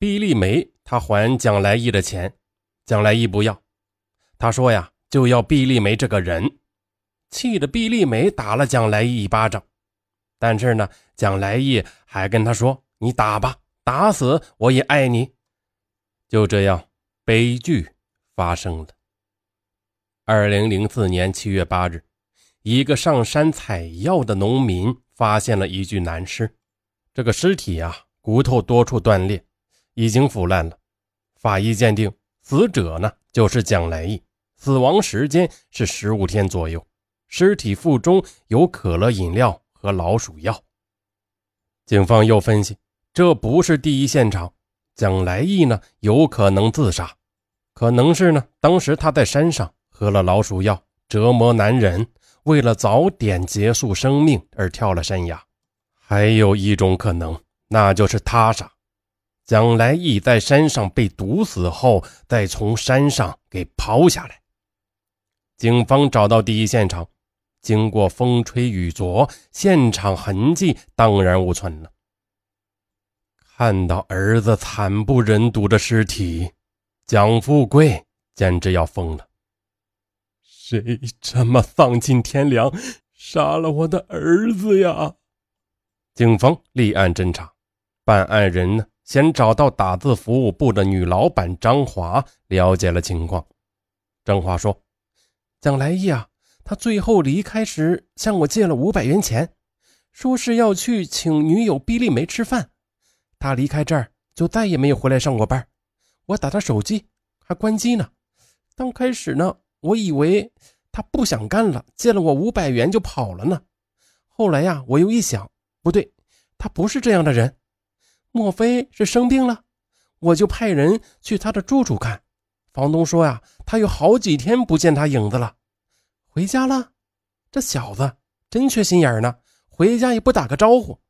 毕丽梅她还蒋来义的钱，蒋来义不要，他说呀就要毕丽梅这个人，气得毕丽梅打了蒋来义一巴掌。但是呢，蒋来义还跟他说：“你打吧，打死我也爱你。”就这样，悲剧发生了。二零零四年七月八日，一个上山采药的农民发现了一具男尸，这个尸体啊，骨头多处断裂，已经腐烂了。法医鉴定，死者呢就是蒋来义，死亡时间是十五天左右，尸体腹中有可乐饮料。和老鼠药。警方又分析，这不是第一现场，蒋来义呢有可能自杀，可能是呢当时他在山上喝了老鼠药，折磨男人，为了早点结束生命而跳了山崖。还有一种可能，那就是他杀，蒋来义在山上被毒死后，再从山上给抛下来。警方找到第一现场。经过风吹雨啄，现场痕迹荡然无存了。看到儿子惨不忍睹的尸体，蒋富贵简直要疯了。谁这么丧尽天良，杀了我的儿子呀？警方立案侦查，办案人呢，先找到打字服务部的女老板张华，了解了情况。张华说：“蒋来义啊。”他最后离开时向我借了五百元钱，说是要去请女友毕丽梅吃饭。他离开这儿就再也没有回来上过班。我打他手机还关机呢。刚开始呢，我以为他不想干了，借了我五百元就跑了呢。后来呀，我又一想，不对，他不是这样的人。莫非是生病了？我就派人去他的住处看。房东说呀，他有好几天不见他影子了。回家了，这小子真缺心眼呢！回家也不打个招呼。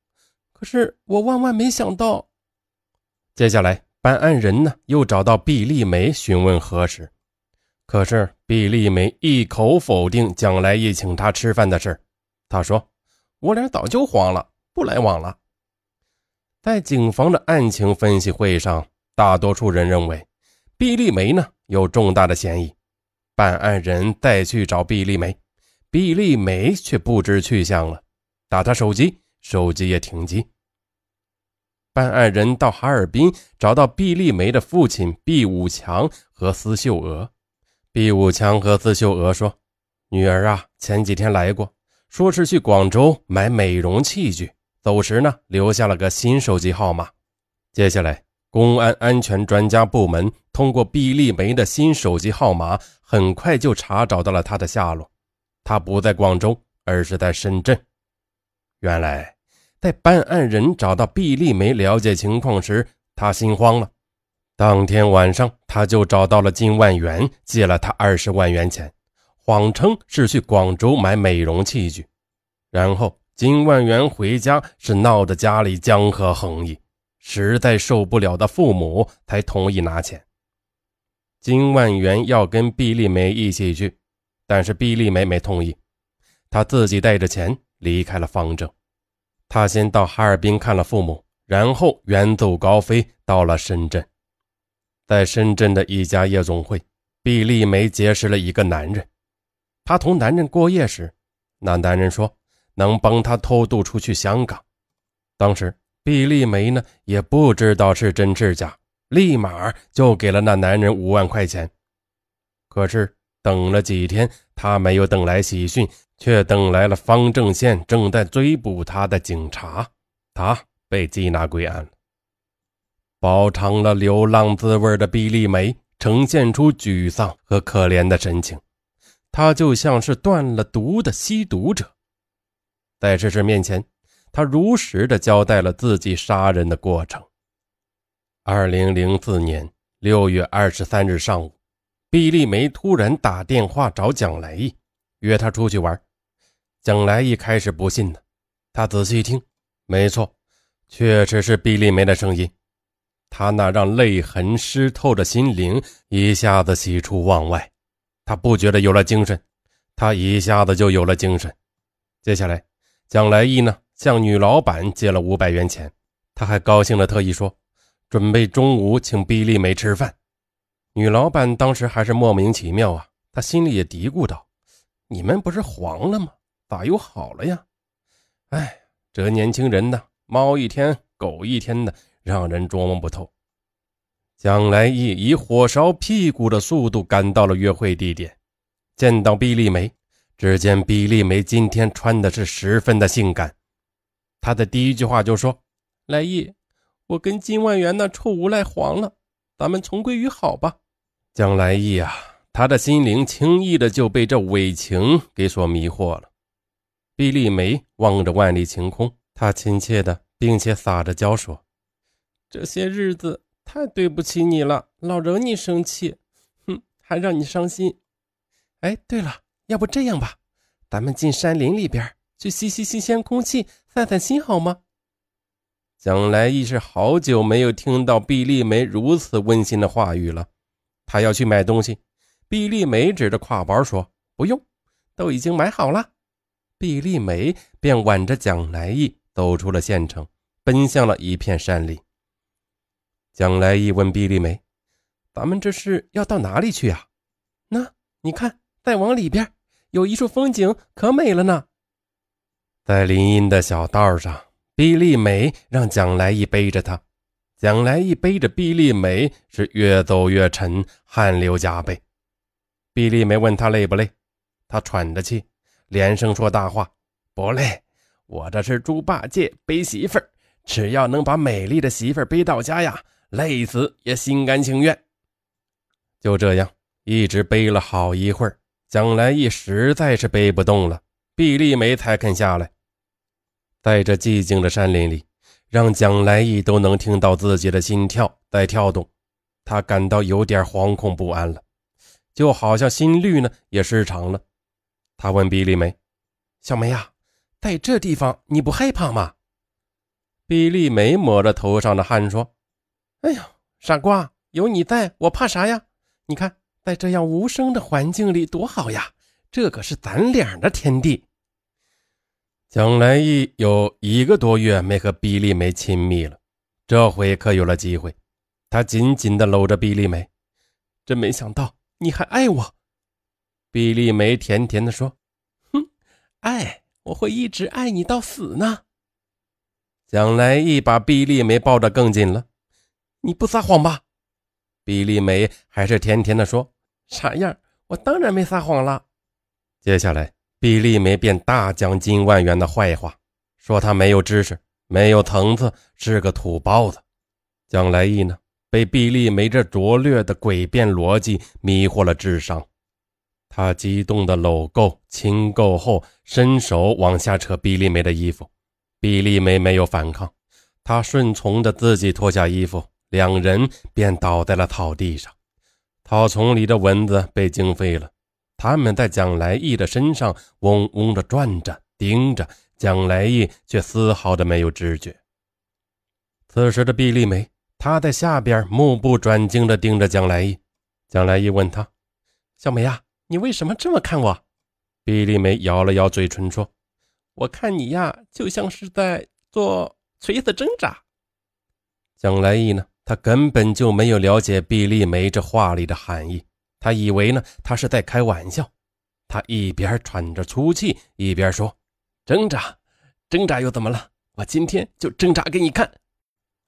可是我万万没想到，接下来办案人呢又找到毕丽梅询问核实，可是毕丽梅一口否定蒋来义请他吃饭的事。她说：“我俩早就黄了，不来往了。”在警方的案情分析会上，大多数人认为毕丽梅呢有重大的嫌疑。办案人再去找毕丽梅，毕丽梅却不知去向了。打她手机，手机也停机。办案人到哈尔滨找到毕丽梅的父亲毕武强和司秀娥。毕武强和司秀娥说：“女儿啊，前几天来过，说是去广州买美容器具，走时呢留下了个新手机号码。”接下来。公安安全专家部门通过毕丽梅的新手机号码，很快就查找到了她的下落。她不在广州，而是在深圳。原来，在办案人找到毕丽梅了解情况时，他心慌了。当天晚上，他就找到了金万元，借了他二十万元钱，谎称是去广州买美容器具。然后，金万元回家是闹得家里江河横溢。实在受不了的父母才同意拿钱。金万元要跟毕丽梅一起去，但是毕丽梅没同意，她自己带着钱离开了方正。她先到哈尔滨看了父母，然后远走高飞到了深圳。在深圳的一家夜总会，毕丽梅结识了一个男人。她同男人过夜时，那男人说能帮他偷渡出去香港。当时。毕丽梅呢也不知道是真是假，立马就给了那男人五万块钱。可是等了几天，他没有等来喜讯，却等来了方正县正在追捕他的警察，他被缉拿归案了。饱尝了流浪滋味的毕丽梅呈现出沮丧和可怜的神情，他就像是断了毒的吸毒者，在这事面前。他如实的交代了自己杀人的过程。二零零四年六月二十三日上午，毕丽梅突然打电话找蒋来义，约他出去玩。蒋来义开始不信呢，他仔细一听，没错，确实是毕丽梅的声音。他那让泪痕湿透的心灵一下子喜出望外，他不觉得有了精神，他一下子就有了精神。接下来，蒋来义呢？向女老板借了五百元钱，他还高兴的特意说：“准备中午请毕丽梅吃饭。女老板当时还是莫名其妙啊，她心里也嘀咕道：“你们不是黄了吗？咋又好了呀？”哎，这年轻人呢，猫一天狗一天的，让人捉摸不透。蒋来义以火烧屁股的速度赶到了约会地点，见到毕丽梅，只见毕丽梅今天穿的是十分的性感。他的第一句话就说：“来意，我跟金万元那臭无赖黄了，咱们重归于好吧。”蒋来意啊，他的心灵轻易的就被这伪情给所迷惑了。毕丽梅望着万里晴空，她亲切的并且撒着娇说：“这些日子太对不起你了，老惹你生气，哼，还让你伤心。哎，对了，要不这样吧，咱们进山林里边去吸吸新鲜空气，散散心，好吗？”蒋来义是好久没有听到毕丽梅如此温馨的话语了。他要去买东西，毕丽梅指着挎包说：“不用，都已经买好了。”毕丽梅便挽着蒋来义走出了县城，奔向了一片山林。蒋来义问毕丽梅：“咱们这是要到哪里去啊？”“那你看，再往里边有一处风景，可美了呢。”在林荫的小道上，毕丽梅让蒋来义背着她。蒋来义背着毕丽梅是越走越沉，汗流浃背。毕丽梅问他累不累，他喘着气，连声说大话：“不累，我这是猪八戒背媳妇儿，只要能把美丽的媳妇儿背到家呀，累死也心甘情愿。”就这样，一直背了好一会儿，蒋来义实在是背不动了，毕丽梅才肯下来。在这寂静的山林里。让蒋来义都能听到自己的心跳在跳动，他感到有点惶恐不安了，就好像心率呢也失常了。他问毕丽梅：“小梅呀，在这地方你不害怕吗？”毕丽梅抹着头上的汗说：“哎呀，傻瓜，有你在我怕啥呀？你看，在这样无声的环境里多好呀，这可是咱俩的天地。”蒋来义有一个多月没和毕丽梅亲密了，这回可有了机会。他紧紧的搂着毕丽梅，真没想到你还爱我。毕丽梅甜甜的说：“哼，爱我会一直爱你到死呢。”蒋来义把毕丽梅抱得更紧了。你不撒谎吧？毕丽梅还是甜甜地说：“傻样？我当然没撒谎了。”接下来。毕丽梅便大讲金万元的坏话，说他没有知识，没有层次，是个土包子。蒋来义呢，被毕丽梅这拙劣的诡辩逻辑迷惑了智商，他激动的搂够、亲够后，伸手往下扯毕丽梅的衣服。毕丽梅没有反抗，她顺从的自己脱下衣服，两人便倒在了草地上。草丛里的蚊子被惊飞了。他们在蒋来义的身上嗡嗡的转着，盯着蒋来义，却丝毫的没有知觉。此时的毕丽梅，她在下边目不转睛的盯着蒋来义。蒋来义问他：“小梅呀，你为什么这么看我？”毕丽梅咬了咬嘴唇说：“我看你呀，就像是在做垂死挣扎。”蒋来义呢，他根本就没有了解毕丽梅这话里的含义。他以为呢，他是在开玩笑。他一边喘着粗气，一边说：“挣扎，挣扎又怎么了？我今天就挣扎给你看，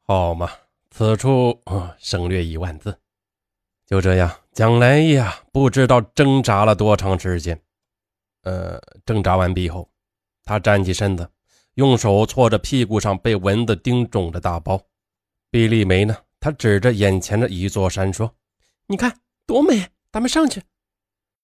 好嘛？”此处省略一万字。就这样，蒋来义啊，不知道挣扎了多长时间。呃，挣扎完毕后，他站起身子，用手搓着屁股上被蚊子叮肿的大包。毕丽梅呢，他指着眼前的一座山说：“你看，多美！”咱们上去。